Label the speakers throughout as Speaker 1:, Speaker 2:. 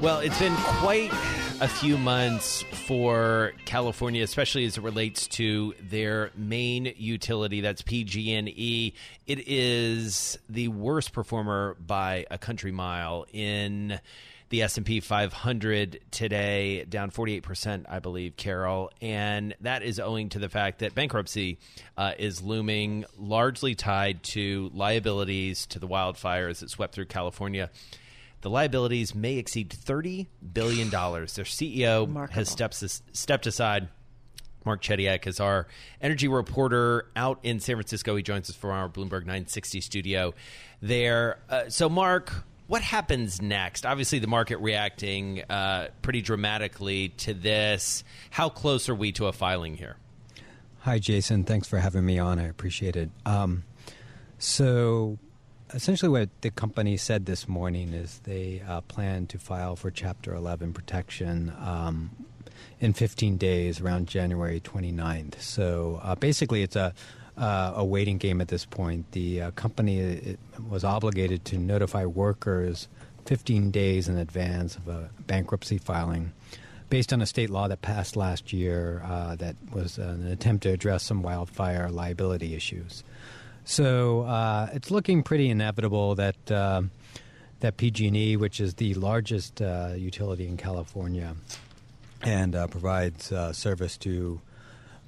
Speaker 1: Well, it's been quite a few months for California, especially as it relates to their main utility, that's PG&E. It is the worst performer by a country mile in the S&P 500 today, down 48%, I believe, Carol. And that is owing to the fact that bankruptcy uh, is looming, largely tied to liabilities to the wildfires that swept through California the liabilities may exceed $30 billion. Their CEO Remarkable. has stepped, stepped aside. Mark Chediak is our energy reporter out in San Francisco. He joins us from our Bloomberg 960 studio there. Uh, so, Mark, what happens next? Obviously, the market reacting uh, pretty dramatically to this. How close are we to a filing here?
Speaker 2: Hi, Jason. Thanks for having me on. I appreciate it. Um, so, essentially what the company said this morning is they uh, plan to file for Chapter 11 protection um, in 15 days around January 29th. So uh, basically, it's a uh, a waiting game at this point. The uh, company was obligated to notify workers 15 days in advance of a bankruptcy filing based on a state law that passed last year uh, that was an attempt to address some wildfire liability issues. So uh, it's looking pretty inevitable that uh, that PG&E, which is the largest uh, utility in California, and uh, provides uh, service to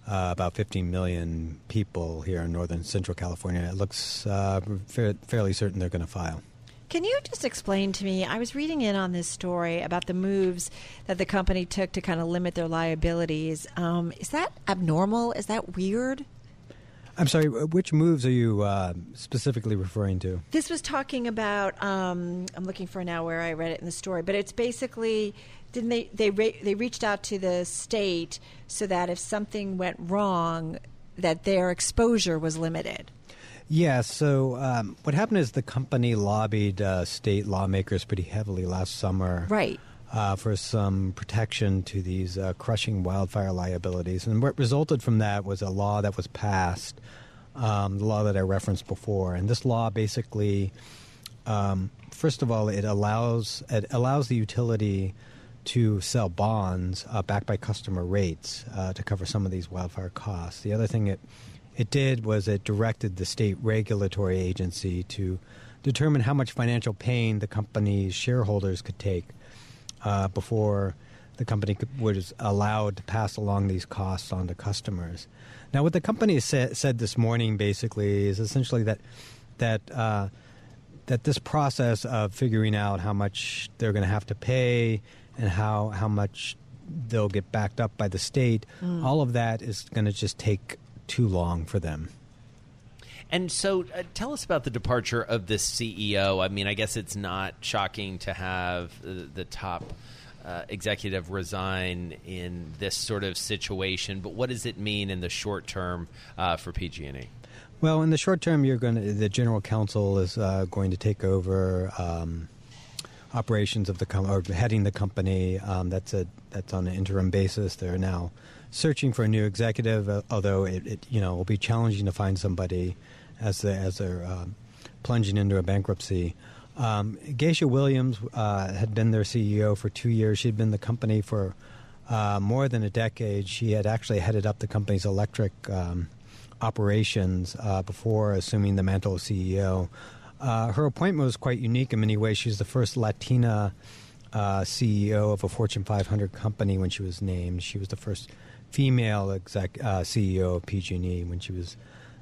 Speaker 2: uh, about 15 million people here in northern central California, it looks fa- fairly certain they're going to file.
Speaker 3: Can you just explain to me? I was reading in on this story about the moves that the company took to kind of limit their liabilities. Um, is that abnormal? Is that weird?
Speaker 2: I'm sorry, which moves are you uh, specifically referring to?
Speaker 3: This was talking about. Um, I'm looking for now where I read it in the story, but it's basically didn't they they they reached out to the state so that if something went wrong, that their exposure was limited.
Speaker 2: Yeah. So um, what happened is the company lobbied uh, state lawmakers pretty heavily last summer,
Speaker 3: right?
Speaker 2: Uh, for some protection to these uh, crushing wildfire liabilities. And what resulted from that was a law that was passed, um, the law that I referenced before. And this law basically, um, first of all, it allows it allows the utility to sell bonds uh, backed by customer rates uh, to cover some of these wildfire costs. The other thing it it did was it directed the state regulatory agency to determine how much financial pain the company's shareholders could take uh, before the company was allowed to pass along these costs on to customers. Now, what the company sa- said this morning basically is essentially that that uh, that this process of figuring out how much they're going to have to pay and how how much they'll get backed up by the state, mm. all of that is going to just take too long for them.
Speaker 1: And so, uh, tell us about the departure of this CEO. I mean, I guess it's not shocking to have the, the top uh, executive resign in this sort of situation, but what does it mean in the short term uh, for PG&E?
Speaker 2: Well, in the short term, you're going the general counsel is uh, going to take over. Um, operations of the com- or heading the company. Um, that's a that's on an interim basis. They're now searching for a new executive, uh, although it, it, you know will be challenging to find somebody as they as they're uh, plunging into a bankruptcy. Um, Geisha Williams uh, had been their CEO for two years. She'd been the company for uh, more than a decade. She had actually headed up the company's electric um, operations uh, before assuming the mantle of CEO. Uh, her appointment was quite unique in many ways. She's the first Latina uh, CEO of a Fortune 500 company when she was named. She was the first female exec, CEO of PG&E when she was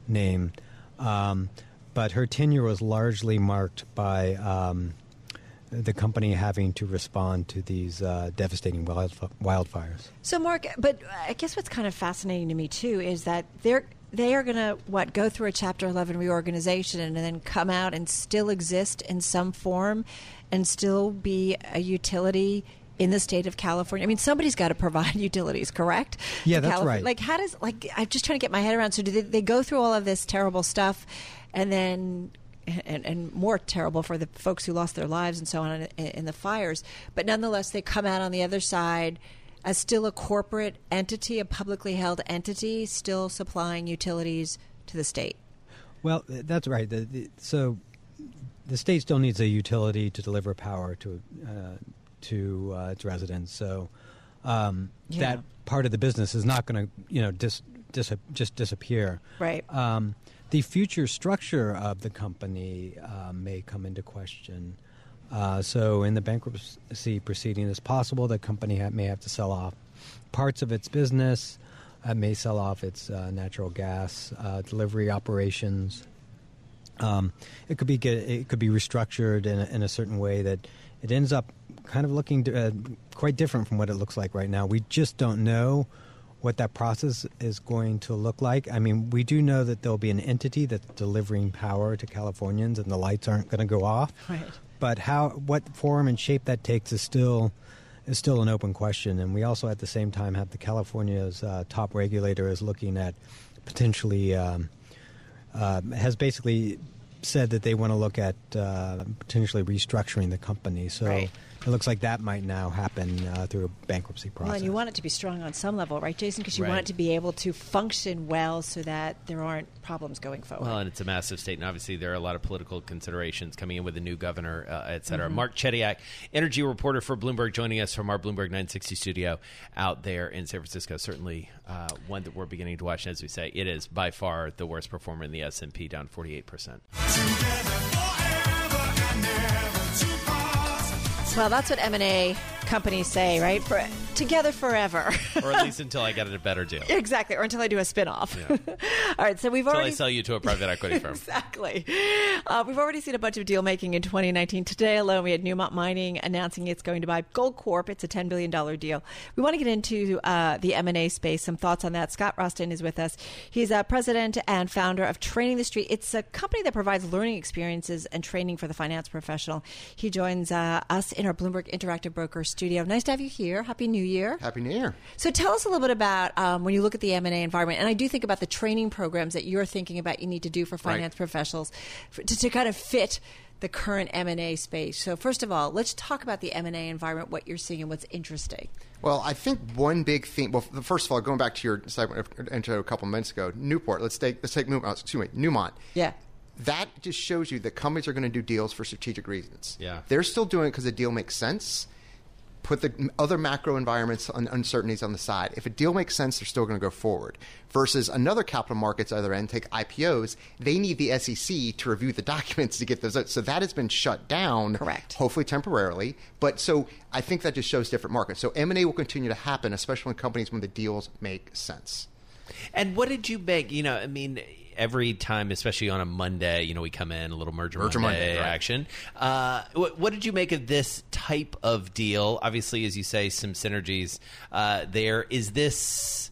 Speaker 2: named. Um, but her tenure was largely marked by um, the company having to respond to these uh, devastating wildfires.
Speaker 3: So, Mark, but I guess what's kind of fascinating to me too is that they're they are going to what go through a Chapter 11 reorganization and then come out and still exist in some form and still be a utility in the state of California. I mean, somebody's got to provide utilities, correct?
Speaker 2: Yeah,
Speaker 3: To
Speaker 2: that's
Speaker 3: Calif-
Speaker 2: right.
Speaker 3: Like, how does like I'm just trying to get my head around. So, do they, they go through all of this terrible stuff, and then and, and more terrible for the folks who lost their lives and so on in, in the fires. But nonetheless, they come out on the other side as still a corporate entity, a publicly held entity, still supplying utilities to the state.
Speaker 2: Well, that's right. The, the, so the state still needs a utility to deliver power to uh, to uh, its residents. So um,
Speaker 3: Yeah.
Speaker 2: that part of the business is not going to you know dis, dis, just disappear.
Speaker 3: Right.
Speaker 2: Um, the future structure of the company uh, may come into question. Uh, so, in the bankruptcy proceeding, it's possible the company ha- may have to sell off parts of its business. Uh, may sell off its uh, natural gas uh, delivery operations. Um, it could be get, it could be restructured in a, in a certain way that it ends up kind of looking to, uh, quite different from what it looks like right now. We just don't know what that process is going to look like. I mean, we do know that there'll be an entity that's delivering power to Californians, and the lights aren't going to go off.
Speaker 3: Right.
Speaker 2: But how, what form and shape that takes is still is still an open question. And we also, at the same time, have the California's uh, top regulator is looking at potentially um, uh, has basically said that they want to look at uh, potentially restructuring the company. So
Speaker 3: Right.
Speaker 2: It looks like that might now happen uh, through a bankruptcy process.
Speaker 3: Well, and you want it to be strong on some level, right, Jason? Because you want it to be able to function well so that there aren't problems going forward.
Speaker 1: Well, and it's a massive state, and obviously there are a lot of political considerations coming in with a new governor, uh, et cetera.
Speaker 3: Mm-hmm.
Speaker 1: Mark Chediak, energy reporter for Bloomberg, joining us from our Bloomberg 960 studio out there in San Francisco. Certainly uh, one that we're beginning to watch. And as we say, it is by far the worst performer in the S&P, down 48 percent.
Speaker 3: Well, that's what M&A companies say, right? For, together forever.
Speaker 1: or at least until I get a better deal.
Speaker 3: exactly, or until I do a spin-off.
Speaker 1: Yeah.
Speaker 3: All right, so we've
Speaker 1: Until
Speaker 3: already
Speaker 1: I sell you to a private equity firm.
Speaker 3: exactly. Uh, we've already seen a bunch of deal making in 2019. Today alone, we had Newmont Mining announcing it's going to buy Goldcorp. It's a 10 billion dollar deal. We want to get into uh, the M and A space. Some thoughts on that. Scott Rostan is with us. He's uh, president and founder of Training the Street. It's a company that provides learning experiences and training for the finance professional. He joins uh, us in our Bloomberg Interactive Broker studio. Nice to have you here. Happy New Year.
Speaker 4: Happy New Year.
Speaker 3: So tell us a little bit about um, when you look at the M and A environment, and I do think about the training programs that you're thinking about you need to do for finance professionals for, to, to kind of fit the current M and A space. So first of all, let's talk about the M and A environment, what you're seeing, and what's interesting.
Speaker 4: Well, I think one big theme. Well, first of all, going back to your segment intro a couple minutes ago, Newport. Let's take let's take Newmont. Excuse me, Newmont.
Speaker 3: Yeah.
Speaker 4: That just shows you that companies are going to do deals for strategic reasons.
Speaker 1: Yeah.
Speaker 4: They're still doing it because the deal makes sense. Put the other macro environments and uncertainties on the side. If a deal makes sense, they're still going to go forward. Versus another capital markets other end, take IPOs. They need the SEC to review the documents to get those out. So that has been shut down.
Speaker 3: Correct.
Speaker 4: Hopefully temporarily. But so I think that just shows different markets. So M and A will continue to happen, especially in companies when the deals make sense.
Speaker 1: And what did you make? You know, I mean, every time, especially on a Monday, you know, we come in a little merger,
Speaker 4: Merger
Speaker 1: Monday,
Speaker 4: Monday, right.
Speaker 1: action. Uh, what, what did you make of this type of deal? Obviously, as you say, some synergies uh, there. Is this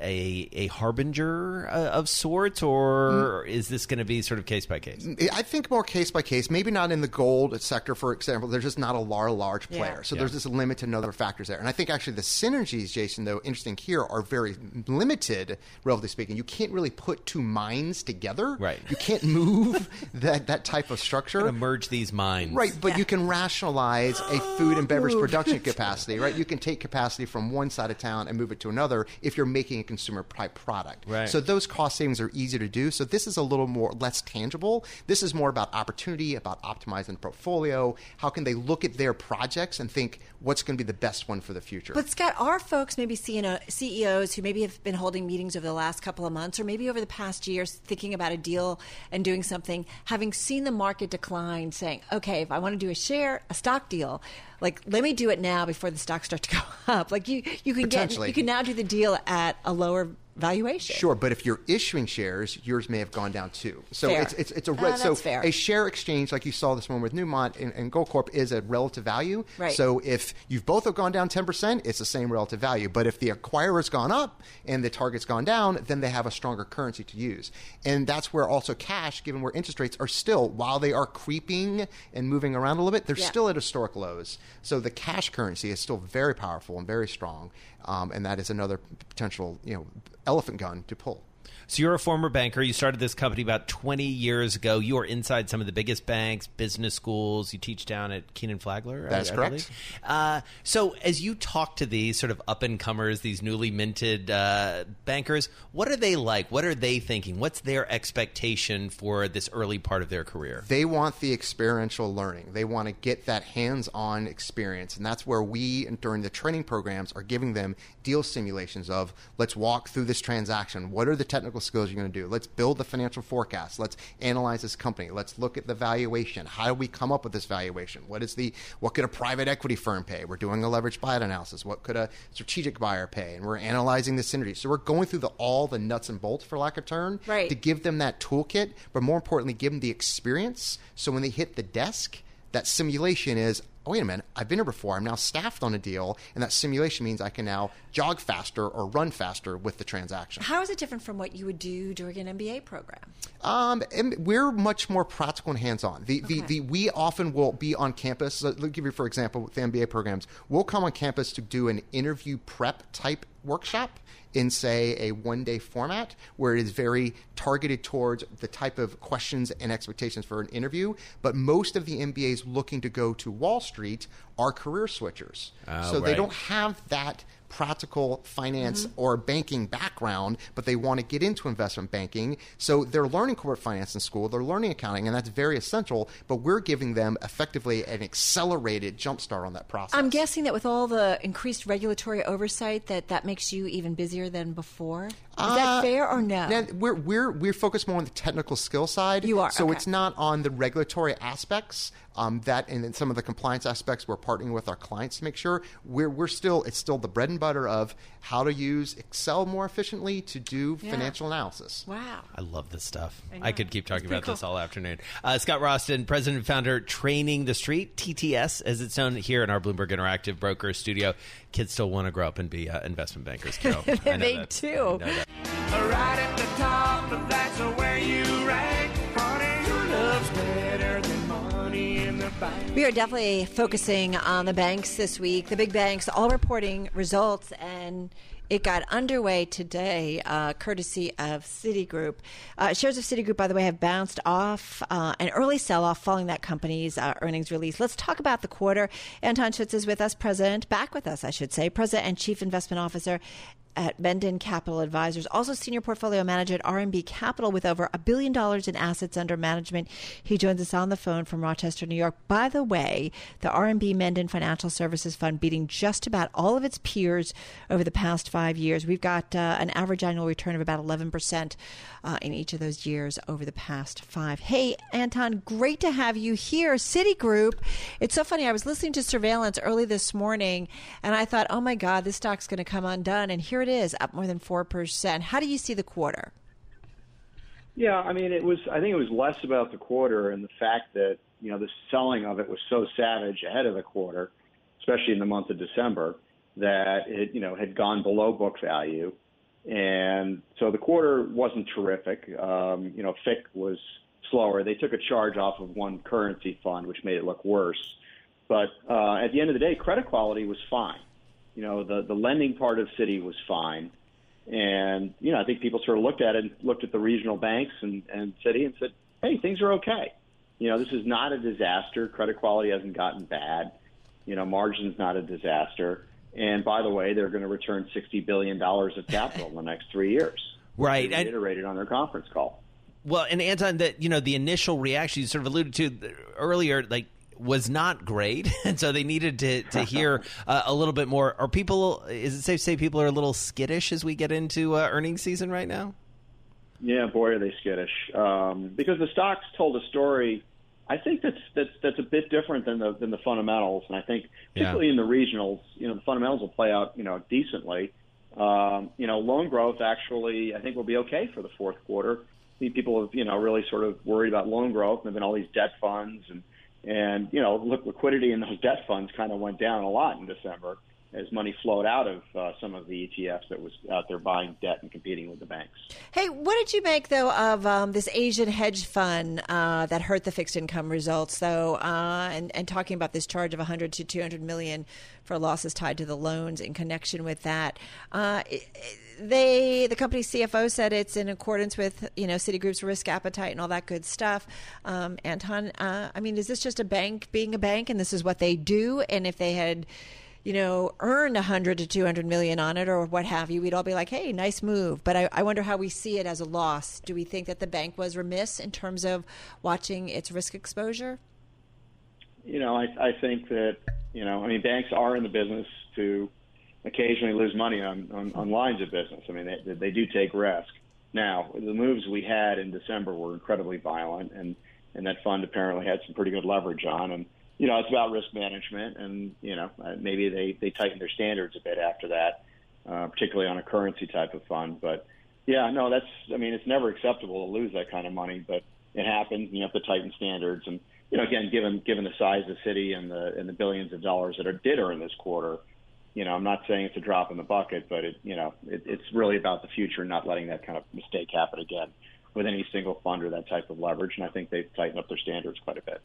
Speaker 1: a a harbinger uh, of sorts, or is this going to be sort of case by case?
Speaker 4: I think more case by case. Maybe not in the gold sector, for example. There's just not a large, large
Speaker 3: Yeah.
Speaker 4: player. So
Speaker 1: Yeah.
Speaker 4: there's just limited other factors there. And I think actually the synergies, Jason, though, interesting here, are very limited, relatively speaking. You can't really put two mines together.
Speaker 1: Right.
Speaker 4: You can't move that, that type of structure.
Speaker 1: To merge these minds,
Speaker 4: Right, but
Speaker 3: Yeah.
Speaker 4: you can rationalize a food and beverage production capacity, right? You can take capacity from one side of town and move it to another if you're making consumer type product.
Speaker 1: Right.
Speaker 4: So those cost savings are easier to do. So this is a little more less tangible. This is more about opportunity, about optimizing the portfolio. How can they look at their projects and think what's going to be the best one for the future?
Speaker 3: But Scott, are folks maybe seeing CEOs who maybe have been holding meetings over the last couple of months, or maybe over the past years, thinking about a deal and doing something, having seen the market decline, saying, "Okay, if I want to do a share, a stock deal, like let me do it now before the stocks start to go up." Like you, you can get, you can now do the deal at a lower valuation.
Speaker 4: Sure, but if you're issuing shares, yours may have gone down too. So
Speaker 3: Fair.
Speaker 4: it's it's it's a
Speaker 3: Uh,
Speaker 4: re-
Speaker 3: that's
Speaker 4: so
Speaker 3: fair.
Speaker 4: a share exchange like you saw this one with Newmont and, and Goldcorp is a relative value.
Speaker 3: Right.
Speaker 4: So if you've both have gone down ten percent, it's the same relative value. But if the acquirer's gone up and the target's gone down, then they have a stronger currency to use. And that's where also cash, given where interest rates are still, while they are creeping and moving around a little bit, they're
Speaker 3: Yeah.
Speaker 4: still at historic lows. So the cash currency is still very powerful and very strong. Um, and that is another potential, you know, elephant gun to pull.
Speaker 1: So you're a former banker. You started this company about 20 years ago. You are inside some of the biggest banks, business schools. You teach down at Kenan Flagler.
Speaker 4: That's
Speaker 1: I, I
Speaker 4: correct.
Speaker 1: Uh, so as you talk to these sort of up and comers, these newly minted uh, bankers, what are they like? What are they thinking? What's their expectation for this early part of their career?
Speaker 4: they want the experiential learning. They want to get that hands-on experience, and that's where we during the training programs are giving them deal simulations of let's walk through this transaction. What are the technical skills you're going to do? Let's build the financial forecast. Let's analyze this company. Let's look at the valuation. How do we come up with this valuation? What is the what could a private equity firm pay? We're doing a leveraged buyout analysis. What could a strategic buyer pay? And we're analyzing the synergy. So we're going through the all the nuts and bolts for lack of term
Speaker 3: Right.
Speaker 4: to give them that toolkit, but more importantly, give them the experience. So when they hit the desk, that simulation is, oh, wait a minute, I've been here before. I'm now staffed on a deal, and that simulation means I can now jog faster or run faster with the transaction.
Speaker 3: How is it different from what you would do during an MBA program?
Speaker 4: Um, we're much more practical and hands-on. The, the, the we often will be on campus. So let me give you, for example, with the MBA programs, we'll come on campus to do an interview prep type workshop in, say, a one-day format where it is very targeted towards the type of questions and expectations for an interview. But most of the MBAs looking to go to Wall Street are career switchers,
Speaker 1: Oh,
Speaker 4: so they don't have that practical finance mm-hmm. or banking background, but they want to get into investment banking. So they're learning corporate finance in school, they're learning accounting, and that's very essential. But we're giving them effectively an accelerated jumpstart on that process.
Speaker 3: I'm guessing that with all the increased regulatory oversight, that that makes you even busier than before. Is that
Speaker 4: Uh,
Speaker 3: fair or no?
Speaker 4: Yeah, we're we're we're focused more on the technical skill side.
Speaker 3: You are,
Speaker 4: so
Speaker 3: okay.
Speaker 4: it's not on the regulatory aspects. Um, that and then some of the compliance aspects we're partnering with our clients to make sure we're we're still it's still the bread and butter of how to use Excel more efficiently to do
Speaker 3: Yeah.
Speaker 4: financial analysis.
Speaker 3: wow.
Speaker 1: I love this stuff.
Speaker 3: I
Speaker 1: I, could keep talking
Speaker 3: It's pretty
Speaker 1: about this all afternoon. Uh, Scott Rostan, president and founder, Training the Street, TTS, as it's known here in our Bloomberg Interactive Broker studio. Kids still want to grow up and be uh, investment bankers, Carol.
Speaker 3: They do. We are definitely focusing on the banks this week. The big banks all reporting results, and it got underway today, uh, courtesy of Citigroup. Uh, shares of Citigroup, by the way, have bounced off uh, an early sell-off following that company's uh, earnings release. Let's talk about the quarter. Anton Schutz is with us, president, back with us, I should say, president and chief investment officer at Mendon Capital Advisors, also senior portfolio manager at RMB Capital with over a billion dollars in assets under management. He joins us on the phone from Rochester, New York. By the way, the RMB Mendon Financial Services Fund beating just about all of its peers over the past five years. We've got uh, an average annual return of about 11% uh, in each of those years over the past five. Hey, Anton, great to have you here. Citigroup. It's so funny. I was listening to Surveillance early this morning, and I thought, oh my God, this stock's going to come undone. And here it is, up more than 4%. How do you see the quarter?
Speaker 5: Yeah, I mean, it was. I think it was less about the quarter and the fact that you know the selling of it was so savage ahead of the quarter, especially in the month of December, that it you know had gone below book value, and so the quarter wasn't terrific. Um, you know, FICC was slower. They took a charge off of one currency fund, which made it look worse. But uh, at the end of the day, credit quality was fine. You know, the the lending part of Citi was fine. And, you know, I think people sort of looked at it, and looked at the regional banks and, and Citi and said, hey, things are okay. You know, this is not a disaster. Credit quality hasn't gotten bad. You know, margin's not a disaster. And by the way, they're going to return $60 billion of capital in the next three years.
Speaker 1: Right.
Speaker 5: They
Speaker 1: And-
Speaker 5: reiterated on their conference call.
Speaker 1: Well, and Anton, that you know, the initial reaction you sort of alluded to earlier, like was not great, and so they needed to to hear uh, a little bit more. Are people? Is it safe to say people are a little skittish as we get into uh, earnings season right now?
Speaker 5: Yeah, boy, are they skittish. Um, because the stocks told a story. I think that's that's that's a bit different than the than the fundamentals, and I think particularly in the regionals, you know, the fundamentals will play out, you know, decently. Um, you know, loan growth actually, I think, will be okay for the fourth quarter. I think people have, you know, really sort of worried about loan growth. And there've been all these debt funds, and and you know, liquidity in those debt funds kind of went down a lot in December as money flowed out of uh, some of the ETFs that was out there buying debt and competing with the banks.
Speaker 3: Hey, what did you make though of um, this Asian hedge fund uh, that hurt the fixed income results, though, uh, and, and talking about this charge of 100 to 200 million for losses tied to the loans in connection with that? Uh, they, the company's CFO said it's in accordance with you know Citigroup's risk appetite and all that good stuff. Um, Anton, uh, I mean, is this just a bank being a bank, and this is what they do? And if they had you know, earned 100 to 200 million on it or what have you, we'd all be like, hey, nice move. But I, I, wonder how we see it as a loss. Do we think that the bank was remiss in terms of watching its risk exposure?
Speaker 5: You know, I, I think that, you know, I mean, banks are in the business to occasionally lose money on, on, on lines of business. I mean, they, they do take risk. Now, the moves we had in December were incredibly violent, and, and that fund apparently had some pretty good leverage on. And you know, it's about risk management, and you know, uh, maybe they they tighten their standards a bit after that, uh, particularly on a currency type of fund. But yeah, no, that's I mean, it's never acceptable to lose that kind of money, but it happens, and you have to tighten standards. And you know, again, given given the size of the Citi and the and the billions of dollars that are did earn this quarter, you know, I'm not saying it's a drop in the bucket, but it you know, it, it's really about the future, not letting that kind of mistake happen again with any single fund or that type of leverage. And I think they've tightened up their standards quite a bit.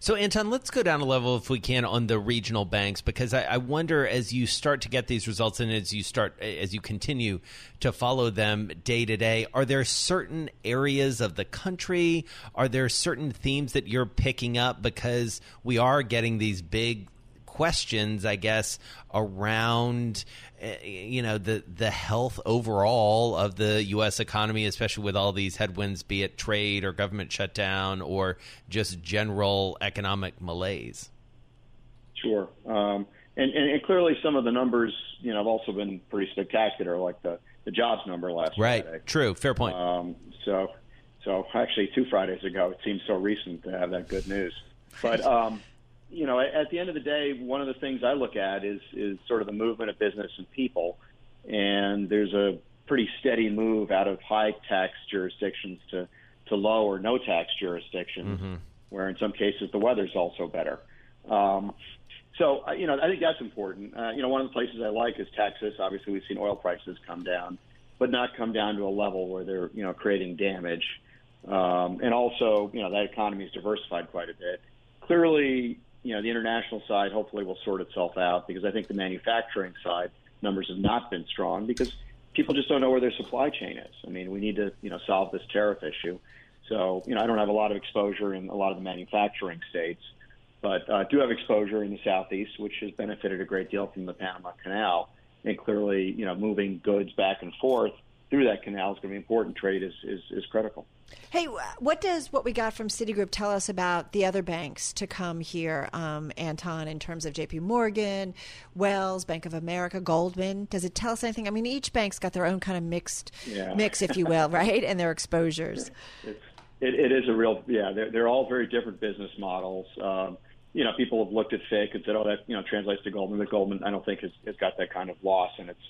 Speaker 1: So, Anton, let's go down a level if we can on the regional banks because I, I, wonder as you start to get these results and as you start as you continue to follow them day to day, are there certain areas of the country? Are there certain themes that you're picking up because we are getting these big questions, I guess, around eh, you know the the health overall of the U.S. economy, especially with all these headwinds, be it trade or government shutdown or just general economic malaise.
Speaker 5: Sure, um, and, and, and clearly some of the numbers, you know, have also been pretty spectacular, like the the jobs number last
Speaker 1: right.
Speaker 5: Friday.
Speaker 1: True. Fair point.
Speaker 5: Um, so, so actually, two Fridays ago, it seems so recent to have that good news. But um, you know, at the end of the day, one of the things I look at is is sort of the movement of business and people, and there's a pretty steady move out of high tax jurisdictions to to low or no tax jurisdictions, mm-hmm. where in some cases the weather's also better. Um, so uh, you know, I think that's important. Uh, you know, one of the places I like is Texas. Obviously, we've seen oil prices come down, but not come down to a level where they're you know creating damage. Um, and also, you know, that economy is diversified quite a bit. Clearly, you know, the international side hopefully will sort itself out because I think the manufacturing side numbers have not been strong because people just don't know where their supply chain is. I mean, we need to, you know, solve this tariff issue. So, you know, I don't have a lot of exposure in a lot of the manufacturing states, but uh, do have exposure in the southeast, which has benefited a great deal from the Panama Canal. And clearly, you know, moving goods back and forth through that canal is going to be important. Trade is, is, is critical.
Speaker 3: Hey, what does what we got from Citigroup tell us about the other banks to come here, um, Anton, in terms of J.P. Morgan, Wells, Bank of America, Goldman? Does it tell us anything? I mean, each bank's got their own kind of mixed yeah. mix, if you will, right, and their exposures.
Speaker 5: It's, it, it is a real, yeah. They're, they're all very different business models. Um, you know, people have looked at FICC and said, "Oh, that you know translates to Goldman." But Goldman, I don't think has, has got that kind of loss And its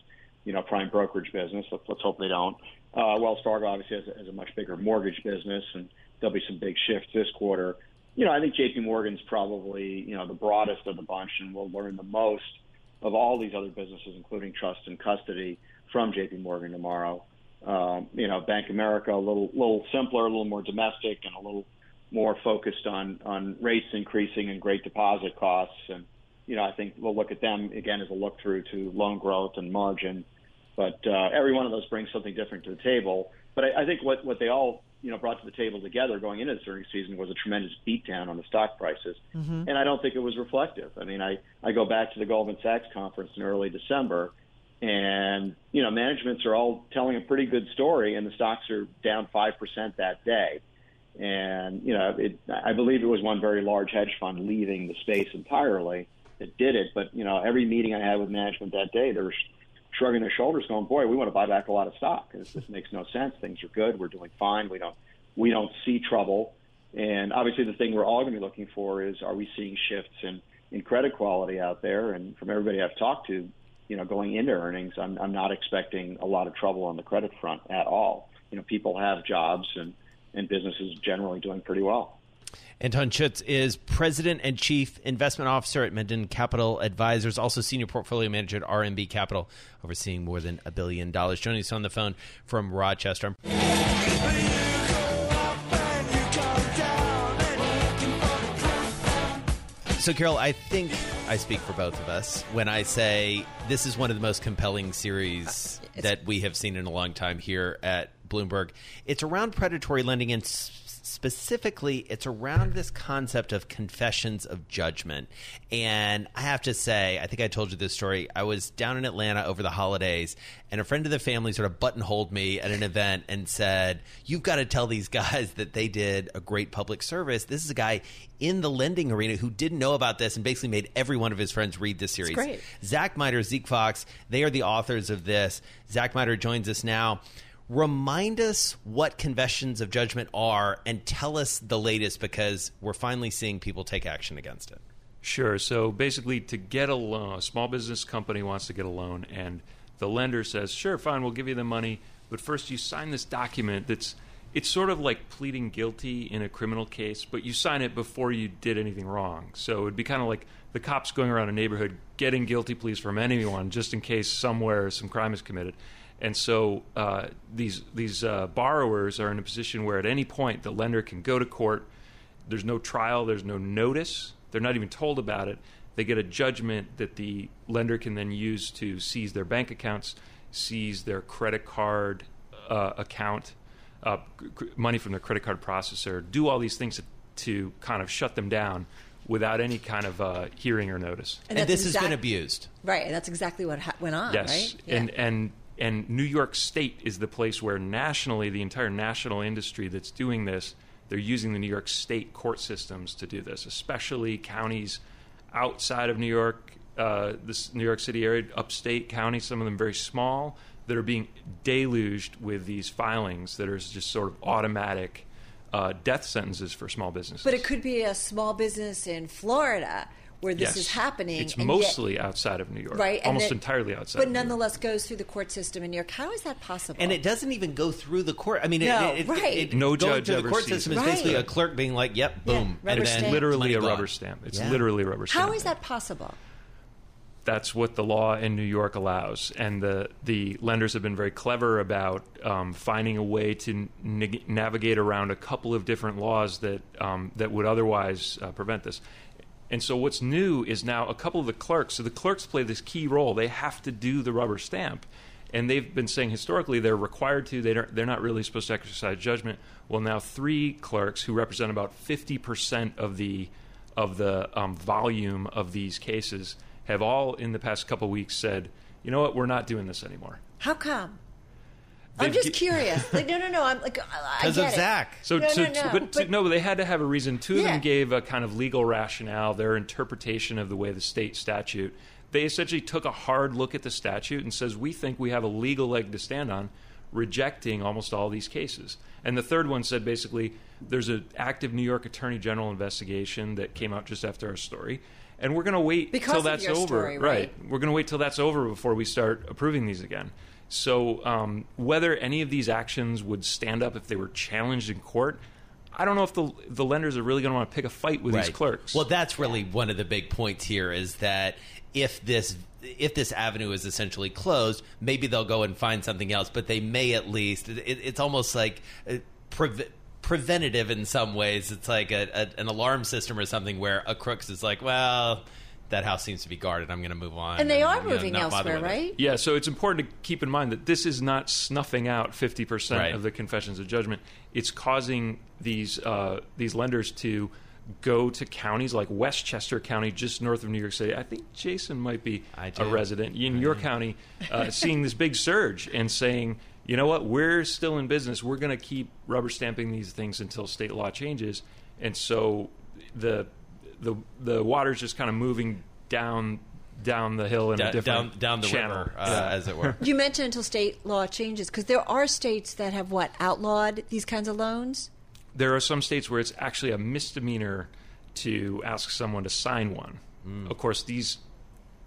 Speaker 5: you know prime brokerage business. Let's, let's hope they don't. Uh, Wells Fargo obviously has a, has a much bigger mortgage business, and there'll be some big shifts this quarter. You know, I think J.P. Morgan's probably you know the broadest of the bunch, and will learn the most of all these other businesses, including trust and custody, from J.P. Morgan tomorrow. Um, you know, Bank America a little little simpler, a little more domestic, and a little more focused on on rates increasing and great deposit costs. And you know, I think we'll look at them again as a look through to loan growth and margin. But uh, every one of those brings something different to the table. But I, I think what, what they all you know brought to the table together going into this earnings season was a tremendous beatdown on the stock prices, mm-hmm. and I don't think it was reflective. I mean, I I go back to the Goldman Sachs conference in early December, and you know managements are all telling a pretty good story, and the stocks are down five percent that day. And you know, it, I believe it was one very large hedge fund leaving the space entirely that did it. But you know, every meeting I had with management that day, there was shrugging their shoulders, going, "Boy, we want to buy back a lot of stock. This, this makes no sense. Things are good. We're doing fine. We don't we don't see trouble." And obviously, the thing we're all going to be looking for is, are we seeing shifts in in credit quality out there? And from everybody I've talked to, you know, going into earnings, I'm, I'm not expecting a lot of trouble on the credit front at all. You know, people have jobs and, and businesses generally doing pretty well.
Speaker 1: Anton Schutz is President and Chief Investment Officer at Mendon Capital Advisors, also Senior Portfolio Manager at RMB Capital, overseeing more than a billion dollars. Joining us on the phone from Rochester. So, Carol, I think I speak for both of us when I say this is one of the most compelling series uh,
Speaker 3: It's-
Speaker 1: that we have seen in a long time here at Bloomberg. It's around predatory lending and specifically it's around this concept of confessions of judgment. And I have to say, I think I told you this story. I was down in Atlanta over the holidays and a friend of the family sort of buttonholed me at an event and said, "You've got to tell these guys that they did a great public service. This is a guy in the lending arena who didn't know about this and basically made every one of his friends read this series." Zach Mider, Zeke Faux, they are the authors of this. Zach Mider joins us now. Remind us what confessions of judgment are and tell us the latest because we're finally seeing people take action against it.
Speaker 6: Sure. So basically, to get a loan, a small business company wants to get a loan, and the lender says, "Sure, fine, we'll give you the money, but first you sign this document that's." It's sort of like pleading guilty in a criminal case, but you sign it before you did anything wrong. So it'd be kind of like the cops going around a neighborhood getting guilty pleas from anyone just in case somewhere some crime is committed. And so uh, these these uh, borrowers are in a position where at any point the lender can go to court. There's no trial. There's no notice. They're not even told about it. They get a judgment that the lender can then use to seize their bank accounts, seize their credit card uh, account, uh, c- money from their credit card processor, do all these things to, to kind of shut them down without any kind of uh, hearing or notice.
Speaker 1: And,
Speaker 3: that's
Speaker 1: this has been abused.
Speaker 3: Right, and that's exactly what ha- went on,
Speaker 6: Yes,
Speaker 3: right? Yeah.
Speaker 6: and and and New York State is the place where nationally the entire national industry that's doing this, they're using the New York State court systems to do this, especially counties outside of New York, uh, this New York City area, upstate counties, some of them very small, that are being deluged with these filings that are just sort of automatic uh, death sentences for small businesses.
Speaker 3: but it could be a small business in Florida where this
Speaker 6: Yes.
Speaker 3: is happening.
Speaker 6: It's
Speaker 3: and yet-
Speaker 6: mostly outside of New York,
Speaker 3: right, and
Speaker 6: almost
Speaker 3: it-
Speaker 6: entirely outside.
Speaker 3: but
Speaker 6: of New York.
Speaker 3: nonetheless goes through the court system in New York. How is that possible?
Speaker 1: And it doesn't even go through the court. I mean,
Speaker 3: No,
Speaker 1: it, it,
Speaker 3: right.
Speaker 1: it,
Speaker 6: No
Speaker 1: going
Speaker 6: judge
Speaker 1: through the court
Speaker 6: sees
Speaker 1: system
Speaker 6: it.
Speaker 1: is
Speaker 3: Right.
Speaker 1: basically a clerk being like, "Yep, boom,"
Speaker 3: rubber
Speaker 1: and then
Speaker 3: stamp.
Speaker 6: literally a rubber stamp. It's
Speaker 1: Yeah.
Speaker 6: literally a rubber stamp.
Speaker 3: How is that possible?
Speaker 6: that's what the law in New York allows, and the the lenders have been very clever about um, finding a way to neg- navigate around a couple of different laws that um, that would otherwise uh, prevent this. And so, what's new is now a couple of the clerks. So the clerks play this key role. They have to do the rubber stamp, and they've been saying historically they're required to. They don't, they're not really supposed to exercise judgment. Well, now three clerks who represent about fifty percent of the of the um, volume of these cases have all in the past couple of weeks said, you know what, we're not doing this anymore.
Speaker 3: How come? I'm just
Speaker 6: gi-
Speaker 3: curious. Like, no, no, no. I'm like, I- I
Speaker 1: Because
Speaker 3: get
Speaker 1: of
Speaker 3: it.
Speaker 1: Zach.
Speaker 6: So,
Speaker 3: No,
Speaker 6: so
Speaker 3: no, no,
Speaker 6: but,
Speaker 3: but-
Speaker 6: no, they had to have a reason. Two of
Speaker 3: Yeah.
Speaker 6: them gave a kind of legal rationale, their interpretation of the way the state statute. They essentially took a hard look at the statute and says, we think we have a legal leg to stand on, rejecting almost all these cases. And the third one said basically, there's an active New York Attorney General investigation that came out just after our story. And we're going to wait
Speaker 3: Because
Speaker 6: till
Speaker 3: of
Speaker 6: that's
Speaker 3: your
Speaker 6: over.
Speaker 3: story, right?
Speaker 6: We're going to wait till that's over before we start approving these again. So, um, whether any of these actions would stand up if they were challenged in court, I don't know if the the lenders are really going to want to pick a fight with these clerks.
Speaker 1: Well, that's really one of the big points here is that if this if this avenue is essentially closed, maybe they'll go and find something else, but they may at least. It, it's almost like uh, preventative in some ways. It's like a, a, an alarm system or something where a crooks is like, well, that house seems to be guarded. I'm going to move on.
Speaker 3: And they are
Speaker 1: you know,
Speaker 3: moving
Speaker 1: not bother
Speaker 3: elsewhere, right?
Speaker 6: yeah, so it's important to keep in mind that this is not snuffing out 50%
Speaker 1: Right.
Speaker 6: of the confessions of judgment. It's causing these uh, these lenders to go to counties like Westchester County, just north of New York City. I think Jason might be a resident in your county, uh, seeing this big surge and saying, you know what, we're still in business. We're going to keep rubber stamping these things until state law changes. And so the the the water's just kind of moving down down the hill in
Speaker 1: Da-
Speaker 6: a different
Speaker 1: down down the
Speaker 6: channel.
Speaker 1: river, uh, as it were.
Speaker 3: You mentioned until state law changes because there are states that have what outlawed these kinds of loans.
Speaker 6: there are some states where it's actually a misdemeanor to ask someone to sign one.
Speaker 1: Hmm.
Speaker 6: Of course, these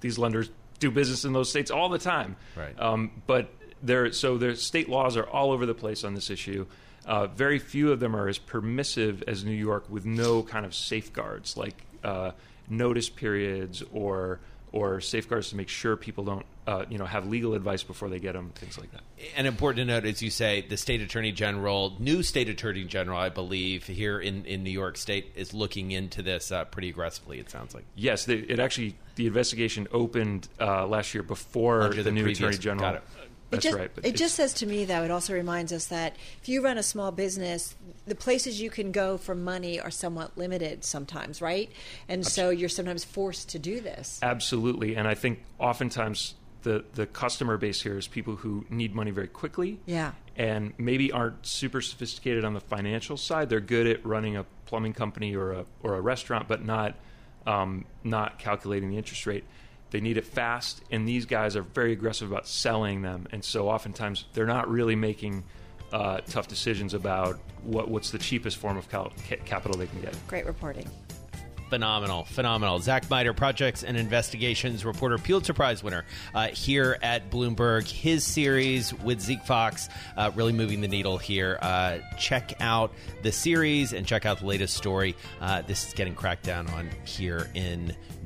Speaker 6: these lenders do business in those states all the time.
Speaker 1: Right.
Speaker 6: Um, but there, so their state laws are all over the place on this issue. Uh, very few of them are as permissive as New York, with no kind of safeguards like uh, notice periods or or safeguards to make sure people don't, uh, you know, have legal advice before they get them, things like that.
Speaker 1: And important to note, as you say, the state attorney general, new state attorney general, I believe, here in, in New York State, is looking into this uh, pretty aggressively. It sounds like.
Speaker 6: Yes, they, it actually the investigation opened uh, last year before
Speaker 1: Under
Speaker 6: the,
Speaker 1: the
Speaker 6: new attorney general. That's
Speaker 3: just,
Speaker 6: right.
Speaker 3: it just says to me, though, it also reminds us that if you run a small business, the places you can go for money are somewhat limited sometimes, right? And so you're sometimes forced to do this.
Speaker 6: Absolutely, and I think oftentimes the the customer base here is people who need money very quickly.
Speaker 3: Yeah.
Speaker 6: and maybe aren't super sophisticated on the financial side. They're good at running a plumbing company or a or a restaurant, but not um, not calculating the interest rate. They need it fast, and these guys are very aggressive about selling them, and so oftentimes they're not really making uh, tough decisions about what what's the cheapest form of cal- ca- capital they can get.
Speaker 3: Great reporting.
Speaker 1: Phenomenal, phenomenal. Zach Mider, Projects and Investigations reporter, Pulitzer Prize winner uh, here at Bloomberg. His series with Zeke Faux uh, really moving the needle here. Uh, check out the series and check out the latest story. Uh, this is getting cracked down on here in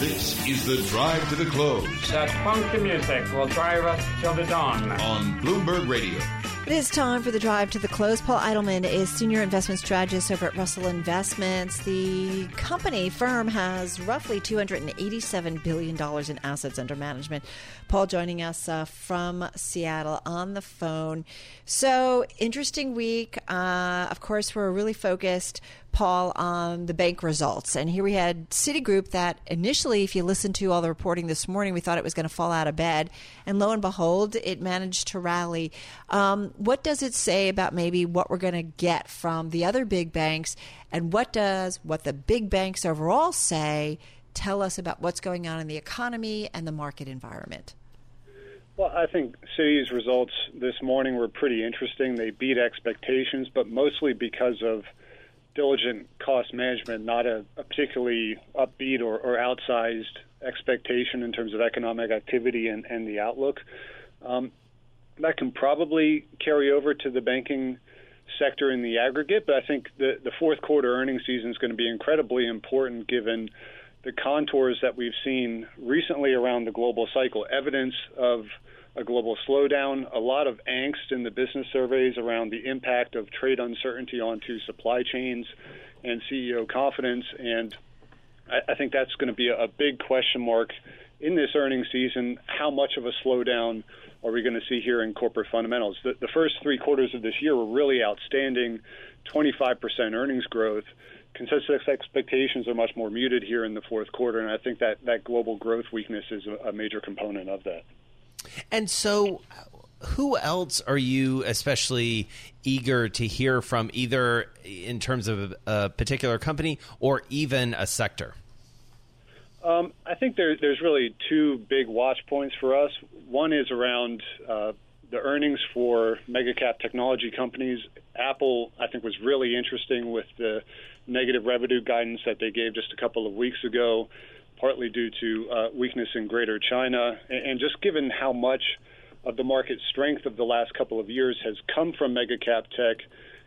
Speaker 7: This is the drive to the close
Speaker 8: That funky music will drive us till the dawn.
Speaker 7: on Bloomberg Radio.
Speaker 3: It is time for the drive to the close. Paul Eitelman is senior investment strategist over at Russell Investments. The company firm has roughly $287 billion in assets under management. Paul joining us uh, from Seattle on the phone. So, interesting week. Uh, of course, we're really focused, Paul, on the bank results. And here we had Citigroup that initially, if you listen to all the reporting this morning, we thought it was going to fall out of bed. And lo and behold, it managed to rally. Um, what does it say about maybe what we're going to get from the other big banks? And what does what the big banks overall say tell us about what's going on in the economy and the market environment?
Speaker 9: Well, I think Citi's results this morning were pretty interesting. They beat expectations, but mostly because of diligent cost management, not a, a particularly upbeat or, or outsized expectation in terms of economic activity and, and the outlook. Um, that can probably carry over to the banking sector in the aggregate, but I think the, the fourth quarter earnings season is going to be incredibly important given the contours that we've seen recently around the global cycle, evidence of a global slowdown, a lot of angst in the business surveys around the impact of trade uncertainty onto supply chains and CEO confidence. And I, I think that's going to be a, a big question mark in this earnings season. How much of a slowdown are we going to see here in corporate fundamentals? The, the first three quarters of this year were really outstanding 25% earnings growth consensus expectations are much more muted here in the fourth quarter, and I think that that global growth weakness is a, a major component of that.
Speaker 1: And so, who else are you especially eager to hear from, either in terms of a particular company or even a sector?
Speaker 9: Um, I think there, there's really two big watch points for us. One is around uh, the earnings for mega cap technology companies. Apple, I think, was really interesting with the negative revenue guidance that they gave just a couple of weeks ago, partly due to uh, weakness in Greater China, and, just given how much of the market strength of the last couple of years has come from mega cap tech.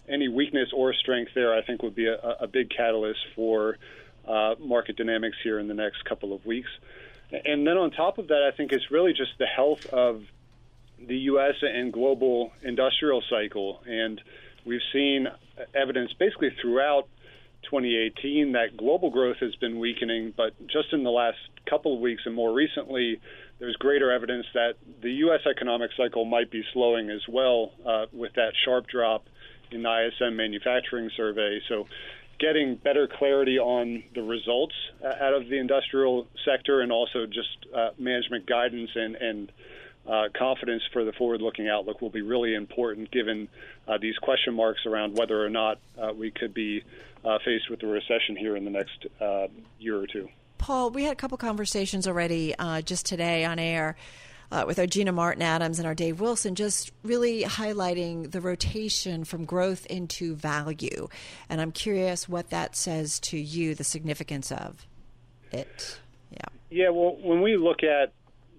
Speaker 9: Any weakness or strength there, I think, would be a, a big catalyst for uh, market dynamics here in the next couple of weeks. And then on top of that, I think it's really just the health of the U.S. and global industrial cycle. And we've seen evidence basically throughout 2018 that global growth has been weakening, but just in the last couple of weeks and more recently, there's greater evidence that the U.S. economic cycle might be slowing as well uh, with that sharp drop in the ISM manufacturing survey. So getting better clarity on the results uh, out of the industrial sector and also just uh, management guidance and, and uh, confidence for the forward-looking outlook will be really important given uh, these question marks around whether or not uh, we could be uh, faced with a recession here in the next uh, year or two.
Speaker 3: Paul, we had a couple conversations already uh, just today on air. Uh, with our Gina Martin Adams and our Dave Wilson, just really highlighting the rotation from growth into value. And I'm curious what that says to you, the significance of it. Yeah.
Speaker 9: Yeah, well, when we look at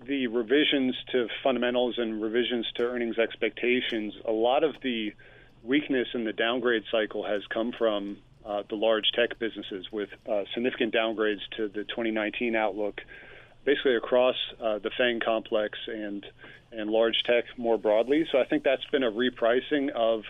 Speaker 9: the revisions to fundamentals and revisions to earnings expectations, a lot of the weakness in the downgrade cycle has come from uh, the large tech businesses with uh, significant downgrades to the 2019 outlook basically across uh, the FANG complex and and large tech more broadly. So I think that's been a repricing of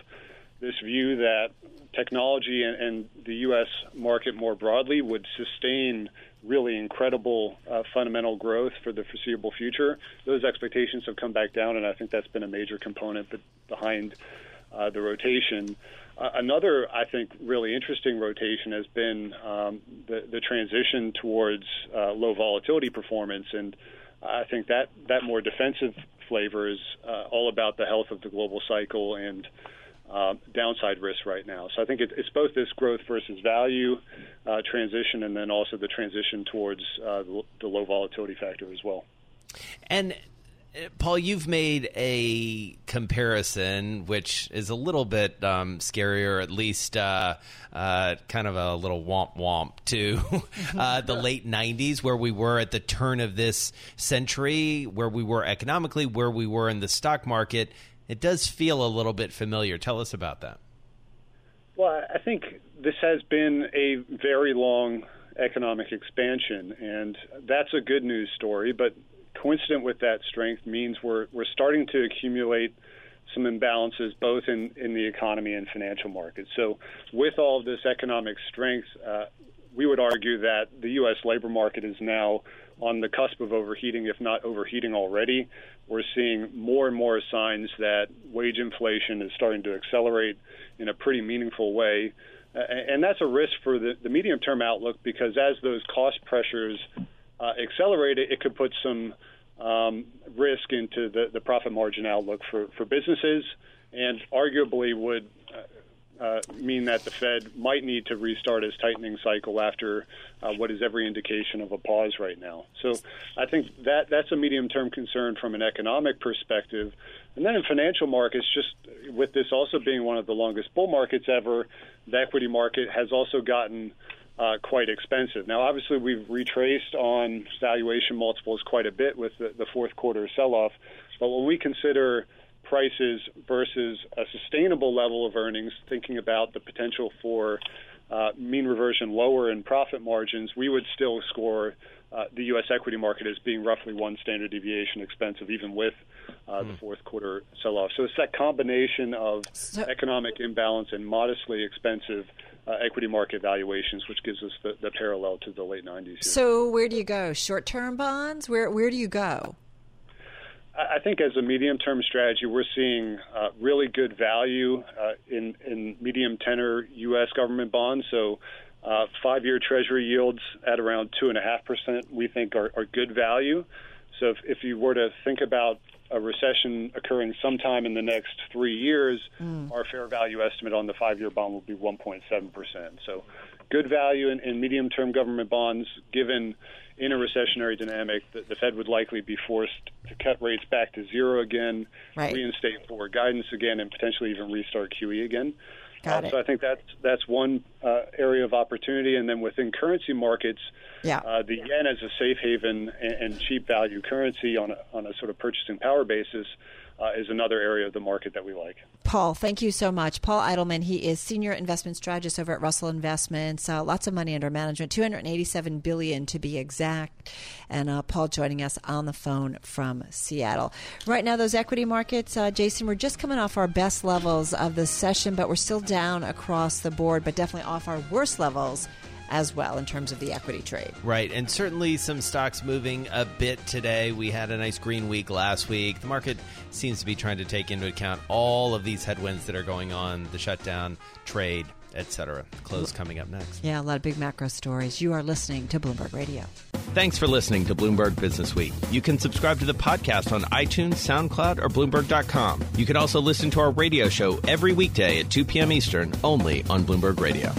Speaker 9: this view that technology and, and the U.S. market more broadly would sustain really incredible uh, fundamental growth for the foreseeable future. Those expectations have come back down, and I think that's been a major component behind uh, the rotation. Uh, another, I think, really interesting rotation has been um, the, the, transition towards uh, low volatility performance, and I think that that more defensive flavor is uh, all about the health of the global cycle and uh, downside risk right now. So I think it, it's both this growth versus value uh, transition, and then also the transition towards the, the low volatility factor as well.
Speaker 1: And Paul, you've made a comparison which is a little bit um, scarier, at least uh, uh, kind of a little womp womp to uh, the late 90s, where we were at the turn of this century, where we were economically, where we were in the stock market. It does feel a little bit familiar. Tell us about that.
Speaker 9: Well, I think this has been a very long economic expansion, and that's a good news story, but coincident with that strength means we're we're starting to accumulate some imbalances both in, in the economy and financial markets. So, with all of this economic strength, uh, we would argue that the U.S. labor market is now on the cusp of overheating, if not overheating already. We're seeing more and more signs that wage inflation is starting to accelerate in a pretty meaningful way. Uh, and that's a risk for the, the medium term outlook because as those cost pressures uh, accelerate it, it could put some um, risk into the, the profit margin outlook for, for businesses and arguably would uh, mean that the Fed might need to restart its tightening cycle after uh, what is every indication of a pause right now. So I think that that's a medium term concern from an economic perspective. And then in financial markets, just with this also being one of the longest bull markets ever, the equity market has also gotten uh, quite expensive. Now, obviously, we've retraced on valuation multiples quite a bit with the, the fourth quarter sell off. But when we consider prices versus a sustainable level of earnings, thinking about the potential for uh, mean reversion lower in profit margins, we would still score uh, the U.S. equity market as being roughly one standard deviation expensive, even with uh, mm. the hmm. fourth quarter sell off. So it's that combination of so, economic imbalance and modestly expensive uh, equity market valuations, which gives us the, the parallel to the late 90s. Here.
Speaker 3: So, where do you go? Short term bonds? Where, where do you go?
Speaker 9: I think as a medium term strategy, we're seeing uh, really good value uh, in, in medium tenor U.S. government bonds. So, uh, five year Treasury yields at around 2.5%, we think are, are good value. So, if, if you were to think about a recession occurring sometime in the next three years, mm. our fair value estimate on the five year bond will be 1.7%. So, good value in, in medium term government bonds, given in a recessionary dynamic, the, the, Fed would likely be forced to cut rates back to zero again, right. reinstate forward guidance again, and potentially even restart QE again.
Speaker 3: Got uh,
Speaker 9: So I think that's that's one uh, area of opportunity, and then within currency markets,
Speaker 3: yeah.
Speaker 9: uh, the yen as a safe haven and, and, cheap value currency on a, on a sort of purchasing power basis uh, is another area of the market that we like.
Speaker 3: Paul, thank you so much. Paul Eitelman, he is senior investment strategist over at Russell Investments. Uh, lots of money under management, 287 billion to be exact. And uh, Paul joining us on the phone from Seattle. Right now, those equity markets, uh, Jason, we're just coming off our best levels of the session, but we're still down across the board, but definitely off our worst levels as well in terms of the equity trade.
Speaker 1: Right, and certainly some stocks moving a bit today. We had a nice green week last week. The market seems to be trying to take into account all of these headwinds that are going on the shutdown, trade, etc. Close coming up next.
Speaker 3: Yeah, a lot of big macro stories. You are listening to Bloomberg Radio.
Speaker 1: Thanks for listening to Bloomberg Business Week. You can subscribe to the podcast on iTunes, SoundCloud, or Bloomberg.com. You can also listen to our radio show every weekday at 2 p.m. Eastern only on Bloomberg Radio.